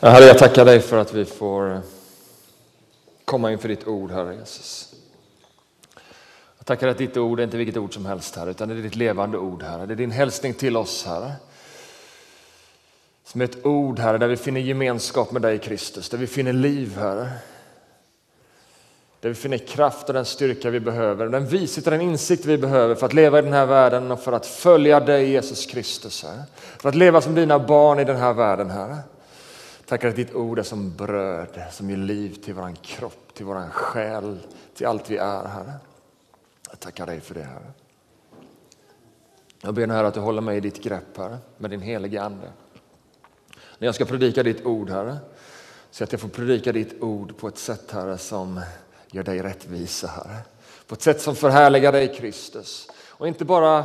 Eh, Herre, jag tackar dig för att vi får eh, komma inför ditt ord, Herre Jesus. Jag tackar att ditt ord är inte vilket ord som helst, Herre, utan det är ditt levande ord, Herre. Det är din hälsning till oss, Herre. Som är ett ord, Herre, där vi finner gemenskap med dig, Kristus, där vi finner liv, Herre. Där vi finner kraft och den styrka vi behöver, den vishet och den insikt vi behöver för att leva i den här världen och för att följa dig, Jesus Kristus, Herre. För att leva som dina barn i den här världen, Herre. Tackar att ditt ord är som bröd som ger liv till våran kropp, till våran själ, till allt vi är, Herre. Jag tackar dig för det, Herre. Jag ber nu, Herre, att du håller mig i ditt grepp, Herre, med din helige Ande. När jag ska predika ditt ord, Herre, så att jag får predika ditt ord på ett sätt, Herre, som gör dig rättvisa, Herre. På ett sätt som förhärligar dig, Kristus. Och inte bara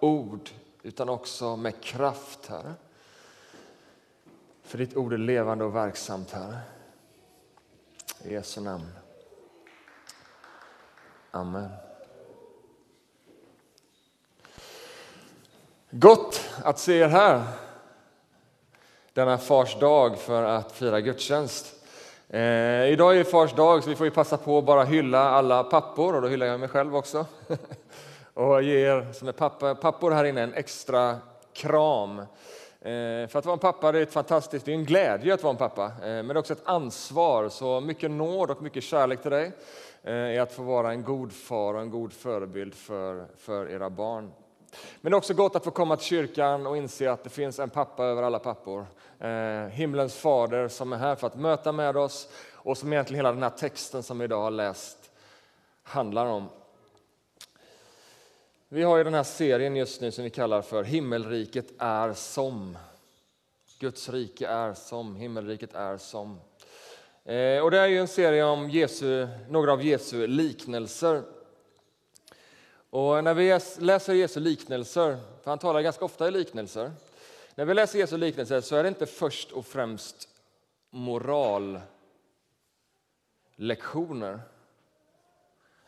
ord, utan också med kraft, Herre. För ditt ord är levande och verksamt, Herre. I Jesu namn. Amen. Gott att se er här denna fars dag för att fira gudstjänst. Eh, idag är fars dag så vi får ju passa på att bara hylla alla pappor och då hyllar jag mig själv också. och ger som är pappa, pappor här inne en extra kram. Eh, för att vara en pappa det är ett fantastiskt, det är en glädje att vara en pappa, eh, men det är också ett ansvar. Så mycket nåd och mycket kärlek till dig i är att få vara en god far och en god förebild för, för era barn. Men det är också gott att få komma till kyrkan och inse att det finns en pappa över alla pappor. Himlens fader som är här för att möta med oss och som egentligen hela den här texten som vi idag har läst handlar om. Vi har ju den här serien just nu som vi kallar för Himmelriket är som. Guds rike är som, himmelriket är som. Eh, och det är ju en serie om Jesu, några av Jesu liknelser och när vi läser Jesu liknelser, för han talar ganska ofta i liknelser, när vi läser Jesu liknelser så är det inte först och främst morallektioner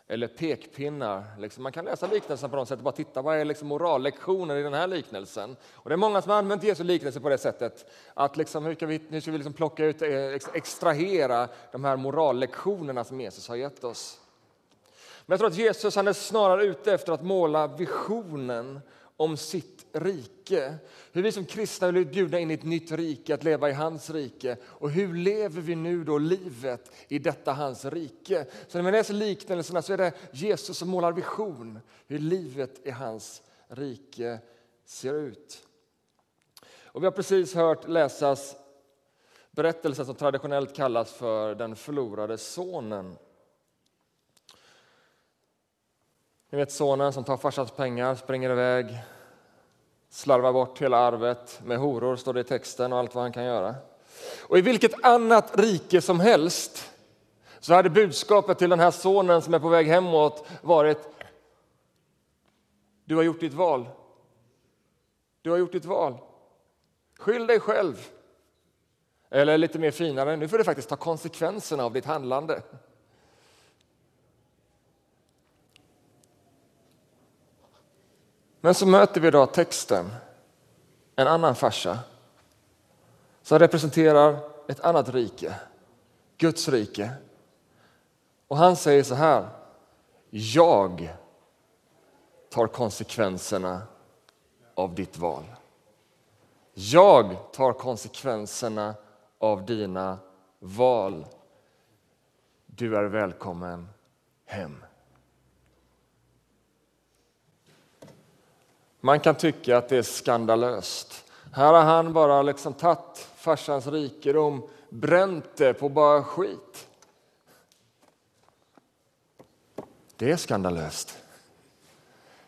eller pekpinnar. Liksom man kan läsa liknelsen på något sätt och bara titta, vad är liksom morallektionen i den här liknelsen? Och det är många som har använt Jesu liknelse på det sättet, att liksom, hur ska vi, hur ska vi liksom plocka ut, eh, extrahera de här morallektionerna som Jesus har gett oss? Men jag tror att Jesus han är snarare ute efter att måla visionen om sitt rike. Hur vi som kristna vill bjuda in i ett nytt rike, att leva i hans rike. Och hur lever vi nu då livet i detta hans rike? Så när man läser liknelserna så är det Jesus som målar vision, hur livet i hans rike ser ut. Och vi har precis hört läsas berättelsen som traditionellt kallas för den förlorade sonen. Ni vet sonen som tar farsans pengar, springer iväg, slarvar bort hela arvet med horor, står det i texten, och allt vad han kan göra. Och i vilket annat rike som helst så hade budskapet till den här sonen som är på väg hemåt varit Du har gjort ditt val. Du har gjort ditt val. Skyll dig själv. Eller lite mer finare, nu får du faktiskt ta konsekvenserna av ditt handlande. Men så möter vi då texten, en annan farsa som representerar ett annat rike, Guds rike. Och han säger så här, jag tar konsekvenserna av ditt val. Jag tar konsekvenserna av dina val. Du är välkommen hem. Man kan tycka att det är skandalöst. Här har han bara liksom tagit farsans rikedom, bränt det på bara skit. Det är skandalöst.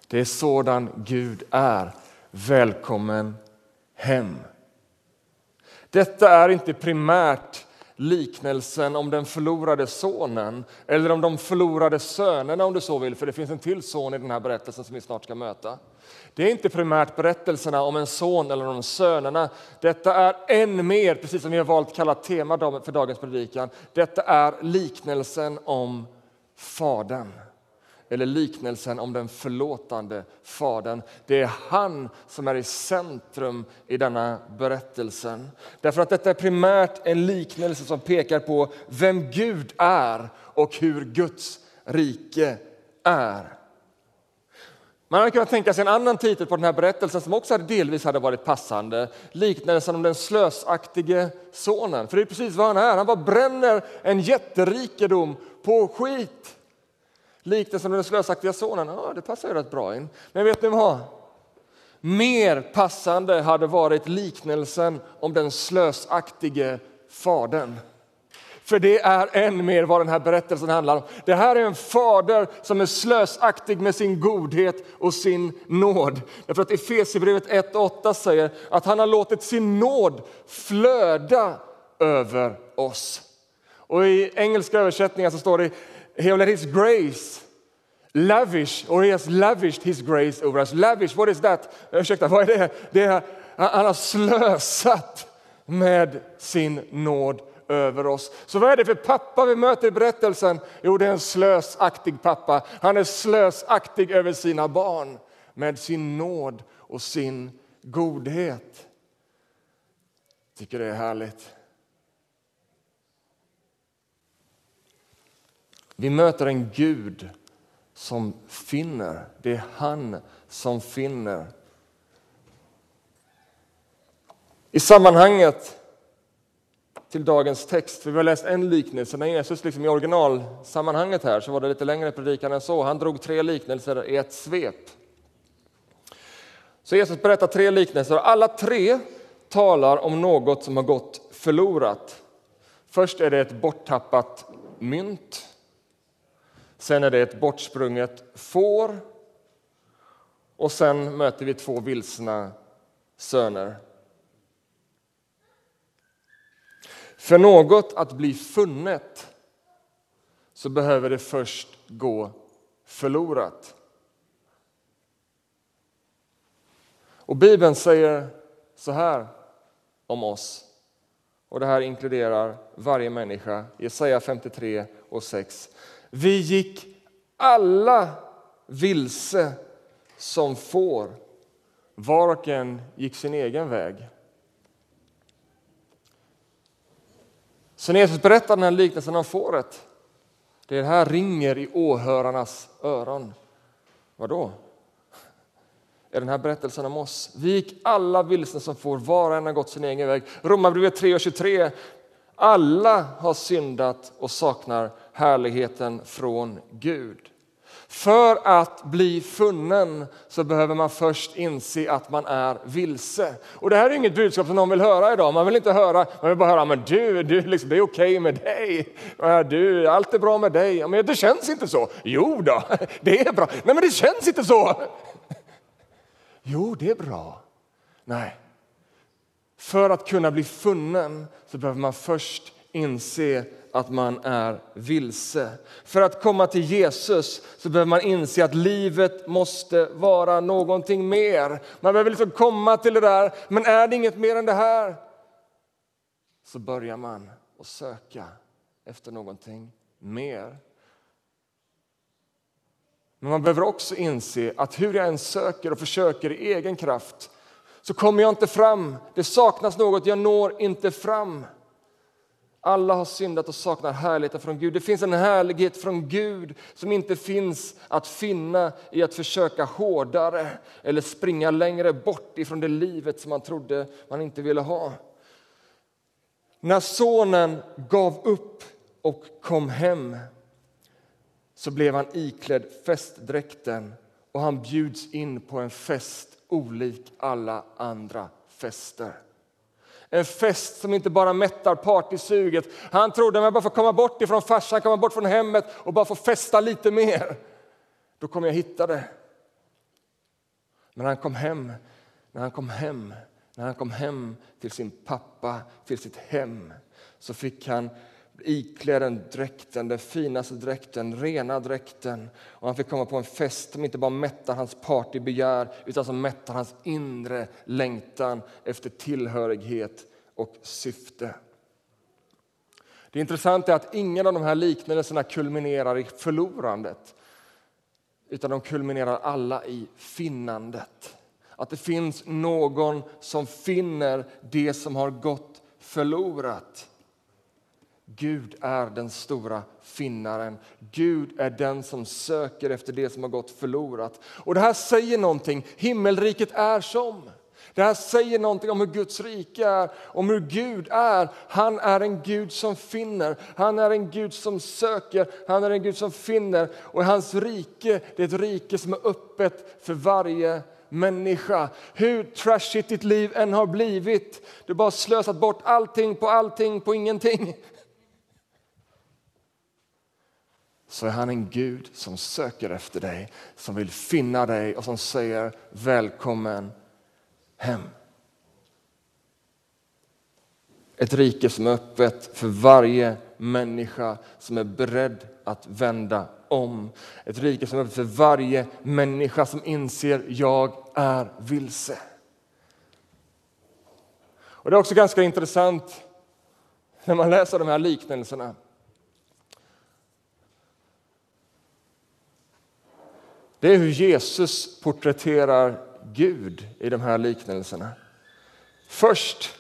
Det är sådan Gud är. Välkommen hem. Detta är inte primärt liknelsen om den förlorade sonen eller om de förlorade sönerna om du så vill, för det finns en till son i den här berättelsen som vi snart ska möta. Det är inte primärt berättelserna om en son eller om sönerna. Detta är än mer, precis som vi har valt kalla tema för dagens predikan, detta är liknelsen om Fadern. eller liknelsen om den förlåtande Fadern. Det är han som är i centrum i denna berättelsen. Därför att detta är primärt en liknelse som pekar på vem Gud är och hur Guds rike är. Man hade kunnat tänka sig en annan titel på den här berättelsen som också delvis hade varit passande. Liknelsen om den slösaktige sonen. För det är precis vad han är. Han bara bränner en jätterikedom på skit. Liknelsen om den slösaktiga sonen, ja, det passar ju rätt bra in. Men vet ni vad? Mer passande hade varit liknelsen om den slösaktige fadern. För det är än mer vad den här berättelsen handlar om. Det här är en fader som är slösaktig med sin godhet och sin nåd. Därför att Efesierbrevet 1.8 säger att han har låtit sin nåd flöda över oss. Och i engelska översättningar så står det He let his grace lavish, or he has lavished his grace over us. Lavish, what is that? Ursäkta, vad är det? det är, han har slösat med sin nåd över oss. Så vad är det för pappa vi möter i berättelsen? Jo, det är en slösaktig pappa. Han är slösaktig över sina barn med sin nåd och sin godhet. Jag tycker det är härligt. Vi möter en Gud som finner. Det är han som finner. I sammanhanget till dagens text. För vi har läst en liknelse. men Jesus liksom i originalsammanhanget här så var det lite längre predikan än så. Han drog tre liknelser i ett svep. Så Jesus berättar tre liknelser och alla tre talar om något som har gått förlorat. Först är det ett borttappat mynt. Sen är det ett bortsprunget får. Och sen möter vi två vilsna söner. För något att bli funnet så behöver det först gå förlorat. Och Bibeln säger så här om oss, och det här inkluderar varje människa, Jesaja 53 och 6. Vi gick alla vilse som får, var och en gick sin egen väg. Så när Jesus berättar den här liknelsen om fåret, det här ringer i åhörarnas öron. Vadå? Är den här berättelsen om oss? Vi gick alla vilsna som får, var och en har gått sin egen väg. Romarbrevet 3 och 23. Alla har syndat och saknar härligheten från Gud. För att bli funnen så behöver man först inse att man är vilse. Och det här är inget budskap som någon vill höra idag. Man vill inte höra, man vill bara höra, men du, du liksom, det är okej okay med dig. Du, allt är bra med dig. Men det känns inte så. Jo då, det är bra. Nej, men det känns inte så. Jo, det är bra. Nej. För att kunna bli funnen så behöver man först inse att man är vilse. För att komma till Jesus så behöver man inse att livet måste vara någonting mer. Man behöver liksom komma till det där, men är det inget mer än det här? Så börjar man att söka efter någonting mer. Men man behöver också inse att hur jag än söker och försöker i egen kraft så kommer jag inte fram. Det saknas något, jag når inte fram. Alla har syndat och saknar härligheten från Gud. Det finns en härlighet från Gud som inte finns att finna i att försöka hårdare eller springa längre bort ifrån det livet som man trodde man inte ville ha. När sonen gav upp och kom hem så blev han iklädd festdräkten och han bjuds in på en fest olik alla andra fester. En fest som inte bara mättar partysuget. Han trodde att jag bara får komma bort ifrån farsan, komma bort från hemmet och bara få festa lite mer. Då kommer jag hitta det. Men han kom hem, när han kom hem, när han kom hem till sin pappa, till sitt hem, så fick han iklädd den dräkten, den finaste dräkten, rena dräkten. Och han fick komma på en fest som inte bara mättar hans partybegär utan som mättar hans inre längtan efter tillhörighet och syfte. Det intressanta är att ingen av de här liknelserna kulminerar i förlorandet. utan de kulminerar alla i finnandet. Att det finns någon som finner det som har gått förlorat. Gud är den stora finnaren. Gud är den som söker efter det som har gått förlorat. Och Det här säger någonting. Himmelriket är som. Det här säger någonting om hur Guds rike är, om hur Gud är. Han är en Gud som finner, han är en Gud som söker, han är en Gud som finner. Och hans rike det är ett rike som är öppet för varje människa. Hur trashigt ditt liv än har blivit, du bara slösat bort allting på allting på ingenting. Så är han en Gud som söker efter dig, som vill finna dig och som säger välkommen hem. Ett rike som är öppet för varje människa som är beredd att vända om. Ett rike som är öppet för varje människa som inser jag är vilse. Och Det är också ganska intressant när man läser de här liknelserna. Det är hur Jesus porträtterar Gud i de här liknelserna. Först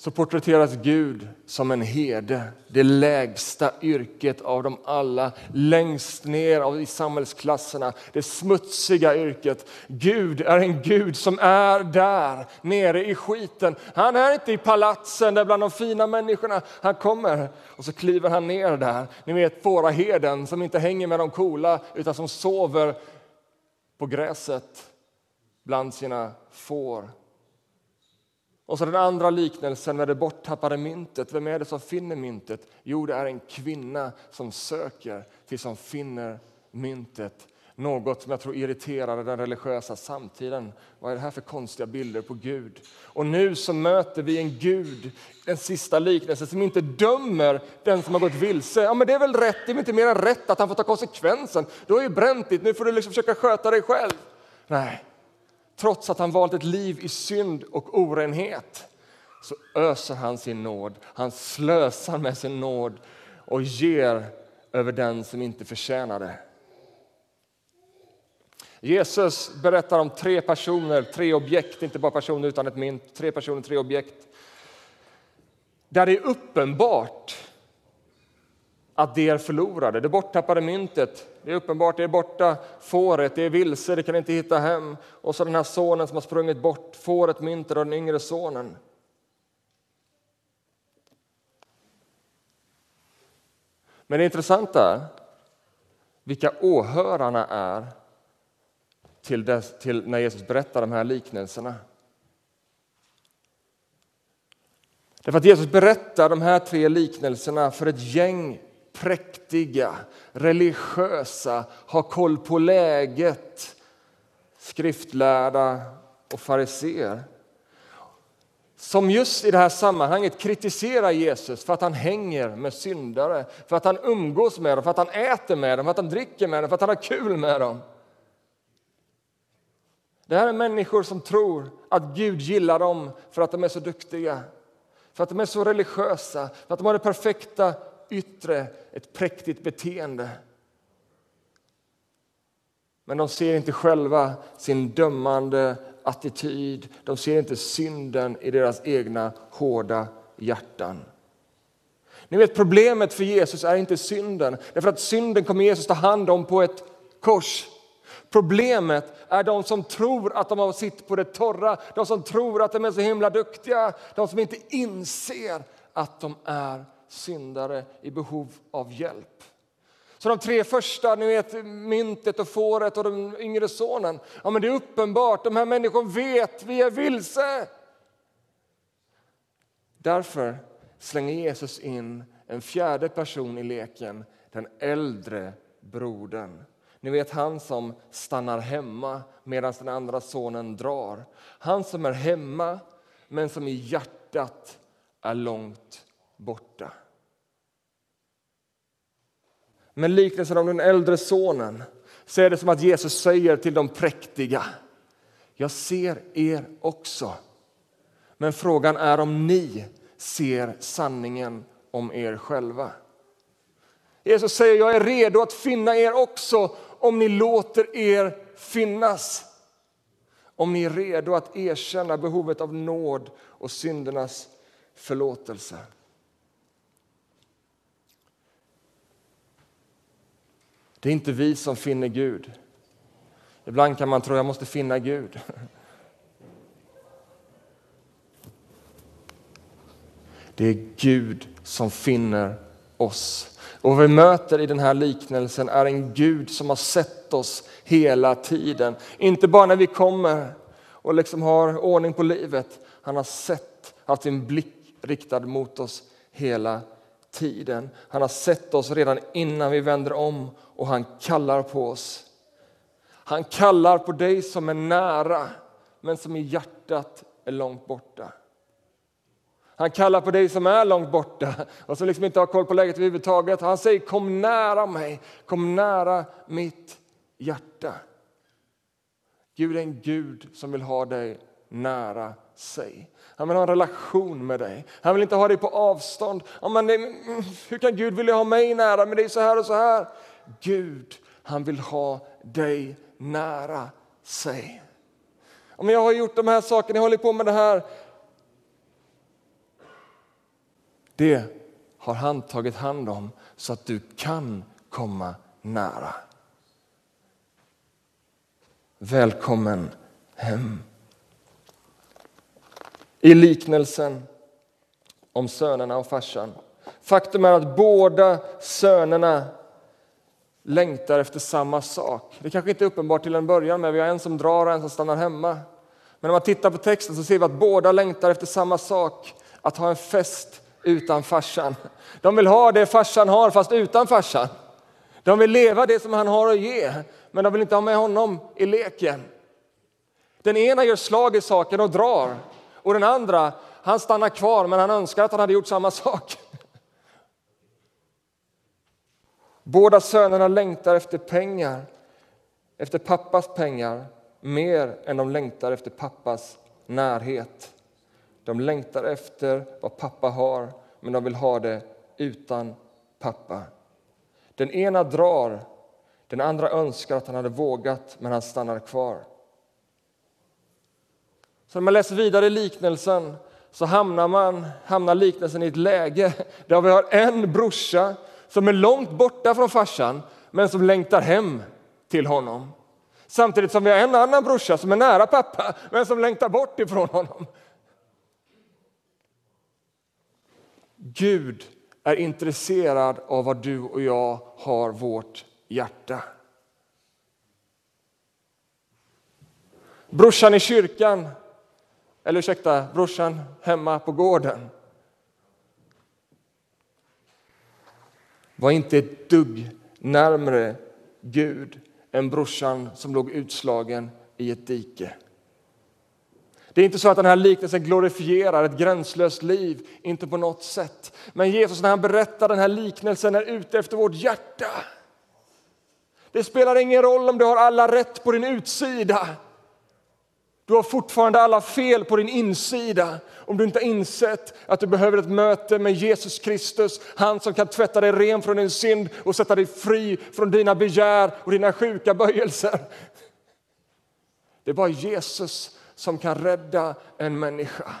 så porträtteras Gud som en herde, det lägsta yrket av dem alla, längst ner i samhällsklasserna, det smutsiga yrket. Gud är en Gud som är där nere i skiten. Han är inte i palatsen där bland de fina människorna. Han kommer och så kliver han ner där. Ni vet fåraherden som inte hänger med de coola utan som sover på gräset bland sina får. Och så den andra liknelsen med det borttappade myntet. Vem är det som finner myntet? Jo, det är en kvinna som söker tills hon finner myntet. Något som jag tror irriterade den religiösa samtiden. Vad är det här för konstiga bilder på Gud? Och nu så möter vi en Gud, den sista liknelsen, som inte dömer den som har gått vilse. Ja, men det är väl rätt, det är inte mer än rätt att han får ta konsekvensen. Du har ju bränt ditt, nu får du liksom försöka sköta dig själv. Nej, trots att han valt ett liv i synd och orenhet så öser han sin nåd. Han slösar med sin nåd och ger över den som inte förtjänar det. Jesus berättar om tre personer, tre objekt, inte bara personer utan ett mynt. Tre personer, tre objekt. Där det är uppenbart att de är förlorade. Det borttappade myntet, det är uppenbart, det är borta. Fåret, det är vilse, det kan inte hitta hem. Och så den här sonen som har sprungit bort. Fåret, myntet och den yngre sonen. Men det intressanta är vilka åhörarna är till, dess, till när Jesus berättar de här liknelserna. Därför att Jesus berättar de här tre liknelserna för ett gäng präktiga, religiösa, har koll på läget, skriftlärda och fariseer som just i det här sammanhanget kritiserar Jesus för att han hänger med syndare, för att han umgås med dem, för att han äter med dem, för att han dricker med dem, för att han har kul med dem. Det här är människor som tror att Gud gillar dem för att de är så duktiga, för att de är så religiösa, för att de har det perfekta yttre, ett präktigt beteende. Men de ser inte själva sin dömande attityd. De ser inte synden i deras egna hårda hjärtan. Ni vet Problemet för Jesus är inte synden, därför att synden kommer Jesus ta hand om på ett kors. Problemet är de som tror att de har sitt på det torra, de som tror att de är så himla duktiga, de som inte inser att de är syndare i behov av hjälp. Så de tre första, ni vet myntet och fåret och den yngre sonen, ja men det är uppenbart, de här människorna vet, vi är vilse. Därför slänger Jesus in en fjärde person i leken, den äldre brodern. Ni vet han som stannar hemma medan den andra sonen drar. Han som är hemma men som i hjärtat är långt borta. Men liknelsen om den äldre sonen så är det som att Jesus säger till de präktiga Jag ser er också. Men frågan är om ni ser sanningen om er själva. Jesus säger, jag är redo att finna er också om ni låter er finnas. Om ni är redo att erkänna behovet av nåd och syndernas förlåtelse. Det är inte vi som finner Gud. Ibland kan man tro att jag måste finna Gud. Det är Gud som finner oss. Och vad vi möter i den här liknelsen är en Gud som har sett oss hela tiden. Inte bara när vi kommer och liksom har ordning på livet. Han har sett, haft sin blick riktad mot oss hela tiden. Han har sett oss redan innan vi vänder om och han kallar på oss. Han kallar på dig som är nära men som i hjärtat är långt borta. Han kallar på dig som är långt borta och som liksom inte har koll på läget överhuvudtaget. Han säger kom nära mig, kom nära mitt hjärta. Gud är en Gud som vill ha dig nära sig. Han vill ha en relation med dig. Han vill inte ha dig på avstånd. Ja, men det, hur kan Gud vilja ha mig nära? Men det är så här och så här. Gud, han vill ha dig nära sig. Om jag har gjort de här sakerna, jag håller på med det här. Det har han tagit hand om så att du kan komma nära. Välkommen hem. I liknelsen om sönerna och farsan. Faktum är att båda sönerna längtar efter samma sak. Det kanske inte är uppenbart till en början, men vi har en som drar och en som stannar hemma. Men om man tittar på texten så ser vi att båda längtar efter samma sak, att ha en fest utan farsan. De vill ha det farsan har, fast utan farsan. De vill leva det som han har att ge, men de vill inte ha med honom i leken. Den ena gör slag i saken och drar, och den andra han stannar kvar, men han önskar att han hade gjort samma sak. Båda sönerna längtar efter pengar, efter pappas pengar, mer än de längtar efter pappas närhet. De längtar efter vad pappa har, men de vill ha det utan pappa. Den ena drar, den andra önskar att han hade vågat, men han stannar kvar. Så när man läser vidare i liknelsen så hamnar, man, hamnar liknelsen i ett läge där vi har en brorsa som är långt borta från farsan, men som längtar hem till honom. Samtidigt som vi har en annan brorsa som är nära pappa, men som längtar bort ifrån honom. Gud är intresserad av vad du och jag har vårt hjärta. Brorsan i kyrkan, eller ursäkta, brorsan hemma på gården var inte ett dugg närmre Gud än brorsan som låg utslagen i ett dike. Det är inte så att den här liknelsen glorifierar ett gränslöst liv, inte på något sätt. Men Jesus när han berättar den här liknelsen är ute efter vårt hjärta. Det spelar ingen roll om du har alla rätt på din utsida. Du har fortfarande alla fel på din insida om du inte har insett att du behöver ett möte med Jesus Kristus, han som kan tvätta dig ren från din synd och sätta dig fri från dina begär och dina sjuka böjelser. Det är bara Jesus som kan rädda en människa.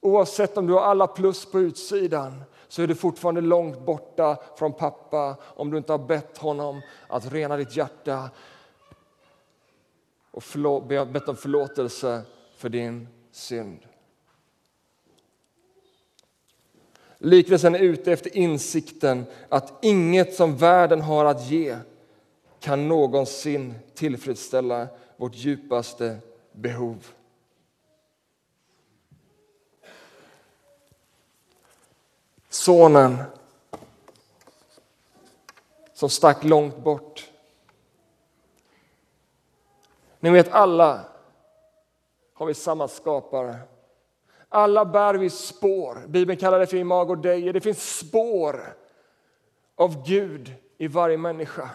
Oavsett om du har alla plus på utsidan så är du fortfarande långt borta från pappa om du inte har bett honom att rena ditt hjärta och bett om förlåtelse för din synd. Liknelsen är ute efter insikten att inget som världen har att ge kan någonsin tillfredsställa vårt djupaste behov. Sonen som stack långt bort. Ni vet, alla har vi samma skapare. Alla bär vi spår. Bibeln kallar det för Imago Dei. Det finns spår av Gud i varje människa.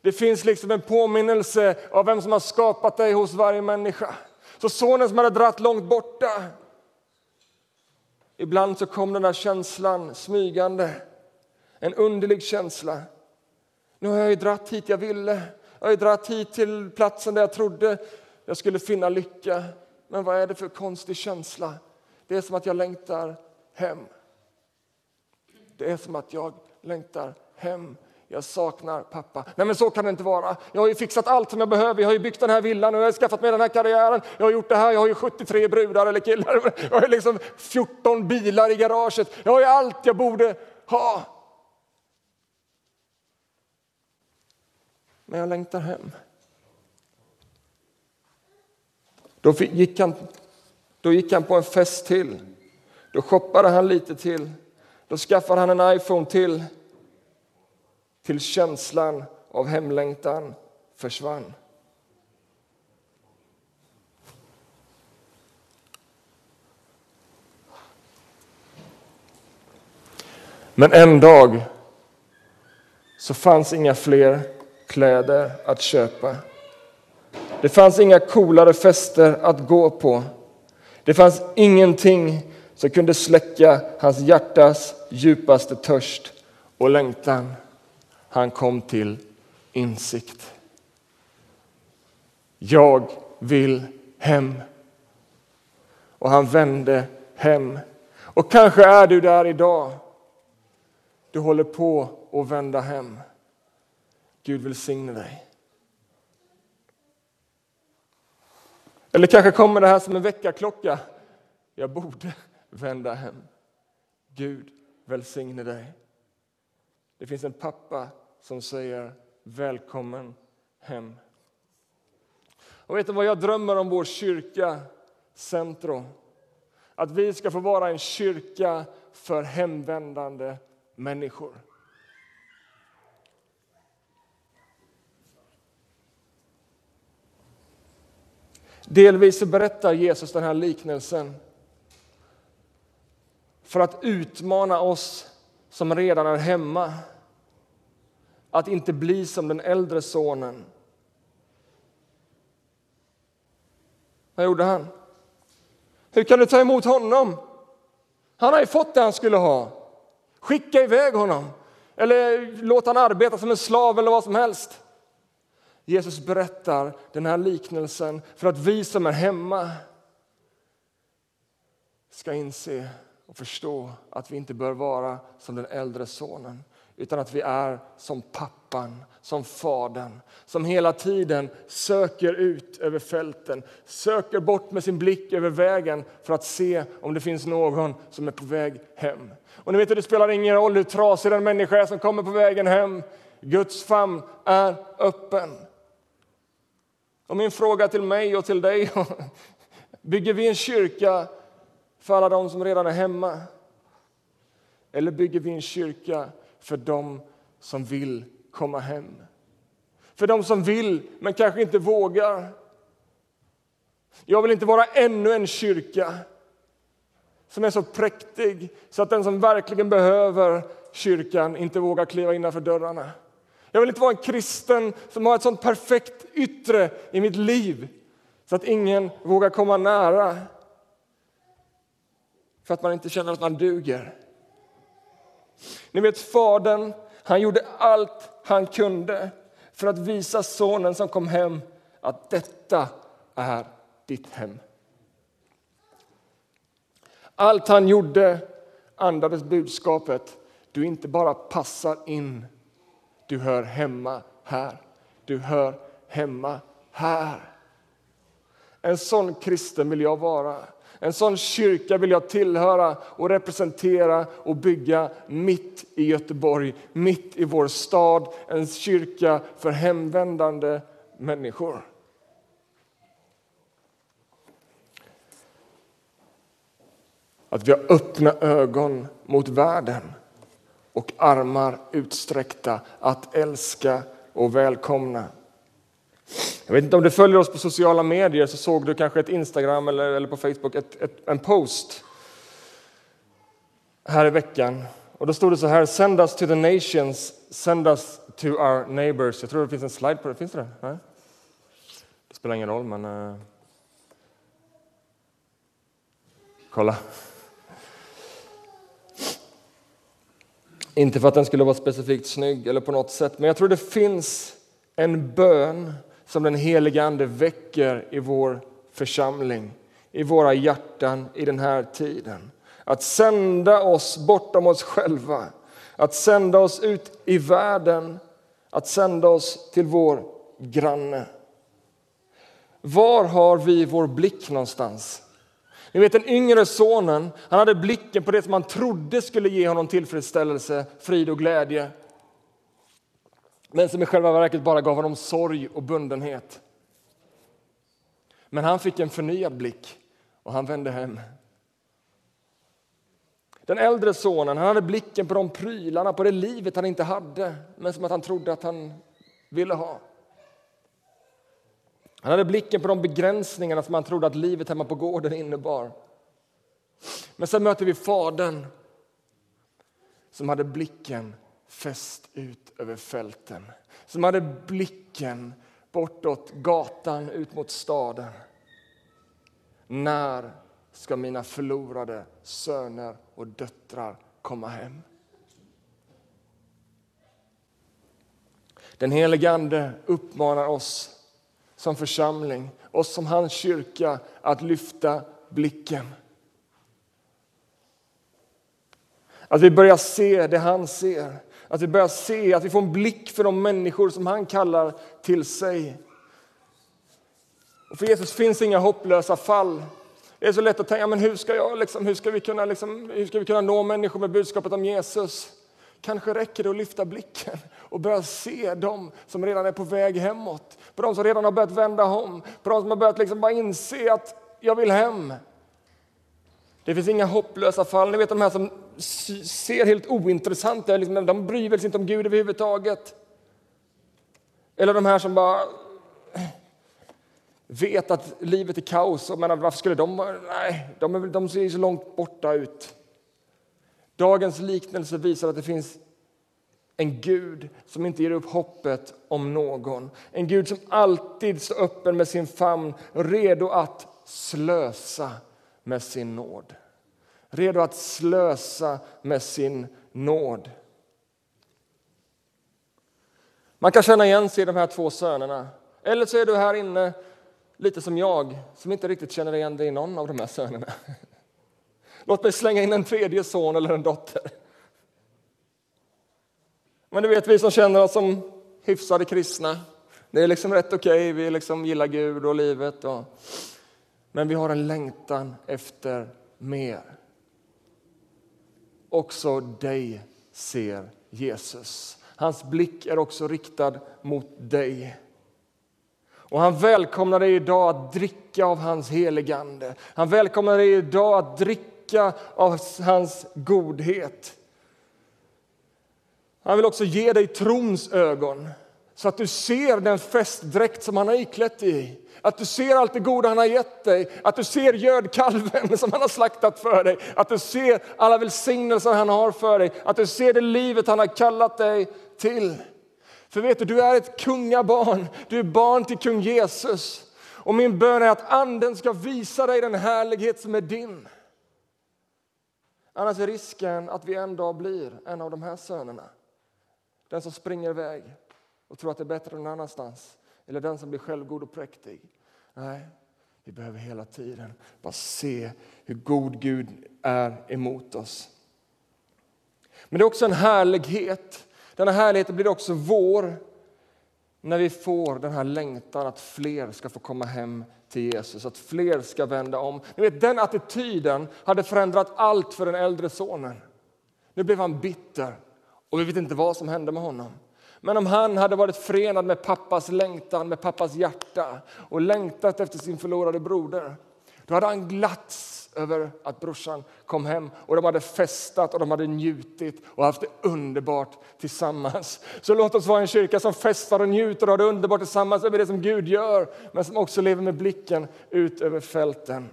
Det finns liksom en påminnelse av vem som har skapat dig hos varje människa. Så sonen som hade dratt långt borta. Ibland så kom den där känslan smygande. En underlig känsla. Nu har jag ju dratt hit jag ville. Jag har dragit hit till platsen där jag trodde jag skulle finna lycka. Men vad är det för konstig känsla? Det är som att jag längtar hem. Det är som att jag längtar hem. Jag saknar pappa. Nej men så kan det inte vara. Jag har ju fixat allt som jag behöver. Jag har ju byggt den här villan och jag har skaffat mig den här karriären. Jag har gjort det här. Jag har ju 73 brudar eller killar. Jag har liksom 14 bilar i garaget. Jag har ju allt jag borde ha. Men jag längtar hem. Då gick han, då gick han på en fest till. Då shoppade han lite till. Då skaffade han en iPhone till. Till känslan av hemlängtan försvann. Men en dag så fanns inga fler kläder att köpa. Det fanns inga coolare fester att gå på. Det fanns ingenting som kunde släcka hans hjärtas djupaste törst och längtan. Han kom till insikt. Jag vill hem. Och han vände hem. Och kanske är du där idag. Du håller på att vända hem. Gud välsigne dig. Eller kanske kommer det här som en väckarklocka. Jag borde vända hem. Gud välsigne dig. Det finns en pappa som säger välkommen hem. Och vet du vad jag drömmer om vår kyrka Centro? Att vi ska få vara en kyrka för hemvändande människor. Delvis berättar Jesus den här liknelsen för att utmana oss som redan är hemma att inte bli som den äldre sonen. Vad gjorde han? Hur kan du ta emot honom? Han har ju fått det han skulle ha. Skicka iväg honom eller låt han arbeta som en slav eller vad som helst. Jesus berättar den här liknelsen för att vi som är hemma ska inse och förstå att vi inte bör vara som den äldre sonen utan att vi är som pappan, som fadern som hela tiden söker ut över fälten, söker bort med sin blick över vägen för att se om det finns någon som är på väg hem. Och ni vet, Det spelar ingen roll hur trasig den människa är som kommer på vägen hem. Guds famn är öppen. Och min fråga till mig och till dig, bygger vi en kyrka för alla de som redan är hemma? Eller bygger vi en kyrka för dem som vill komma hem? För dem som vill, men kanske inte vågar. Jag vill inte vara ännu en kyrka som är så präktig så att den som verkligen behöver kyrkan inte vågar kliva innanför dörrarna. Jag vill inte vara en kristen som har ett sånt perfekt yttre i mitt liv så att ingen vågar komma nära för att man inte känner att man duger. Ni vet, Fadern han gjorde allt han kunde för att visa sonen som kom hem att detta är ditt hem. Allt han gjorde andades budskapet du inte bara passar in du hör hemma här. Du hör hemma här. En sån kristen vill jag vara. En sån kyrka vill jag tillhöra och representera och bygga mitt i Göteborg, mitt i vår stad. En kyrka för hemvändande människor. Att vi har öppna ögon mot världen och armar utsträckta att älska och välkomna. Jag vet inte om du följer oss på sociala medier så såg du kanske ett Instagram eller, eller på Facebook ett, ett, en post här i veckan. Och då stod det så här, send us to the nations, send us to our neighbors. Jag tror det finns en slide på det. Finns det? Nej? Det spelar ingen roll, men... Uh... Kolla. Inte för att den skulle vara specifikt snygg eller på något sätt, men jag tror det finns en bön som den helige Ande väcker i vår församling, i våra hjärtan i den här tiden. Att sända oss bortom oss själva, att sända oss ut i världen, att sända oss till vår granne. Var har vi vår blick någonstans? Ni vet den yngre sonen, han hade blicken på det som han trodde skulle ge honom tillfredsställelse, frid och glädje. Men som i själva verket bara gav honom sorg och bundenhet. Men han fick en förnyad blick och han vände hem. Den äldre sonen han hade blicken på de prylarna, på det livet han inte hade men som att han trodde att han ville ha. Han hade blicken på de begränsningarna som han trodde att livet hemma på gården innebar. Men sen möter vi Fadern som hade blicken fäst ut över fälten. Som hade blicken bortåt gatan ut mot staden. När ska mina förlorade söner och döttrar komma hem? Den helige Ande uppmanar oss som församling, oss som hans kyrka, att lyfta blicken. Att vi börjar se det han ser, att vi börjar se, att vi får en blick för de människor som han kallar till sig. Och för Jesus finns inga hopplösa fall. Det är så lätt att tänka, men hur ska, jag, liksom, hur ska, vi, kunna, liksom, hur ska vi kunna nå människor med budskapet om Jesus? Kanske räcker det att lyfta blicken och börja se dem som redan är på väg hemåt. På de som redan har börjat vända om, på de som har börjat liksom bara inse att jag vill hem. Det finns inga hopplösa fall. Ni vet de här som ser helt ointressanta liksom, de bryr sig inte om Gud överhuvudtaget. Eller de här som bara eh, vet att livet är kaos. Men varför skulle de Nej, de, är, de ser så långt borta ut. Dagens liknelse visar att det finns en Gud som inte ger upp hoppet om någon. En Gud som alltid står öppen med sin famn, redo att slösa med sin nåd. Redo att slösa med sin nåd. Man kan känna igen sig i de här två sönerna. Eller så är du här inne lite som jag, som inte riktigt känner igen dig i någon av de här sönerna. Låt mig slänga in en tredje son eller en dotter. Men du vet, vi som känner oss som hyfsade kristna, det är liksom rätt okej, okay. vi liksom gillar Gud och livet. Och... Men vi har en längtan efter mer. Också dig ser Jesus. Hans blick är också riktad mot dig. Och han välkomnar dig idag att dricka av hans heligande. Han välkomnar dig idag att dricka av hans godhet. Han vill också ge dig trons ögon så att du ser den festdräkt som han har iklätt dig i. Att du ser allt det goda han har gett dig, att du ser gödkalven som han har slaktat för dig, att du ser alla välsignelser han har för dig, att du ser det livet han har kallat dig till. För vet du, du är ett kungabarn, du är barn till kung Jesus. Och min bön är att anden ska visa dig den härlighet som är din. Annars är risken att vi en dag blir en av de här sönerna. Den som springer iväg och tror att det är bättre någon annanstans. Eller den som blir självgod och präktig. Nej, vi behöver hela tiden bara se hur god Gud är emot oss. Men det är också en härlighet. Denna härlighet blir också vår när vi får den här längtan att fler ska få komma hem till Jesus, att fler ska vända om. Ni vet, den attityden hade förändrat allt för den äldre sonen. Nu blev han bitter och vi vet inte vad som hände med honom. Men om han hade varit förenad med pappas längtan, med pappas hjärta och längtat efter sin förlorade broder, då hade han glatts över att brorsan kom hem och de hade festat och de hade njutit och haft det underbart tillsammans. Så låt oss vara en kyrka som festar och njuter och har det underbart tillsammans över det som Gud gör, men som också lever med blicken ut över fälten.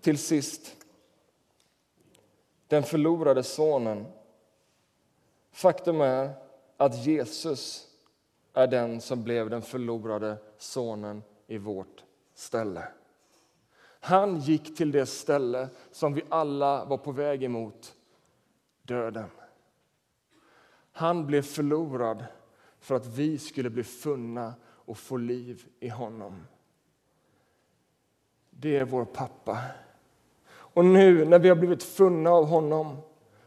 Till sist, den förlorade sonen. Faktum är att Jesus är den som blev den förlorade sonen i vårt ställe. Han gick till det ställe som vi alla var på väg emot, döden. Han blev förlorad för att vi skulle bli funna och få liv i honom. Det är vår pappa. Och nu när vi har blivit funna av honom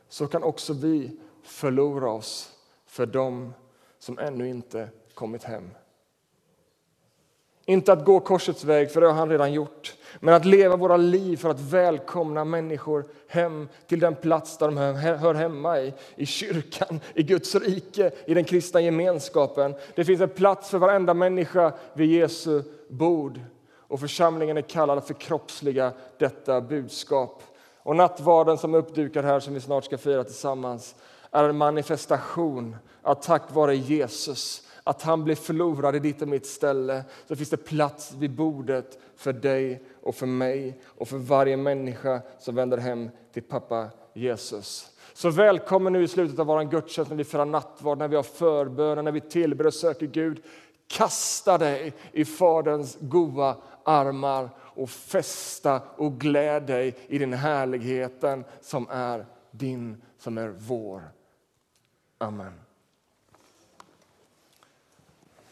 så kan också vi förlora oss för dem som ännu inte kommit hem. Inte att gå korsets väg, för det har han redan gjort, men att leva våra liv för att välkomna människor hem till den plats där de hör hemma i, i kyrkan, i Guds rike, i den kristna gemenskapen. Det finns en plats för varenda människa vid Jesu bord och församlingen är kallad att förkroppsliga detta budskap. Och nattvarden som är uppdukad här, som vi snart ska fira tillsammans, är en manifestation att tack vare Jesus, att han blev förlorad i ditt och mitt ställe, så finns det plats vid bordet för dig och för mig och för varje människa som vänder hem till pappa Jesus. Så välkommen nu i slutet av vår gudstjänst när vi firar nattvard, när vi har förböner, när vi tillber och söker Gud. Kasta dig i Faderns goda armar och fästa och gläd dig i den härligheten som är din, som är vår. Amen.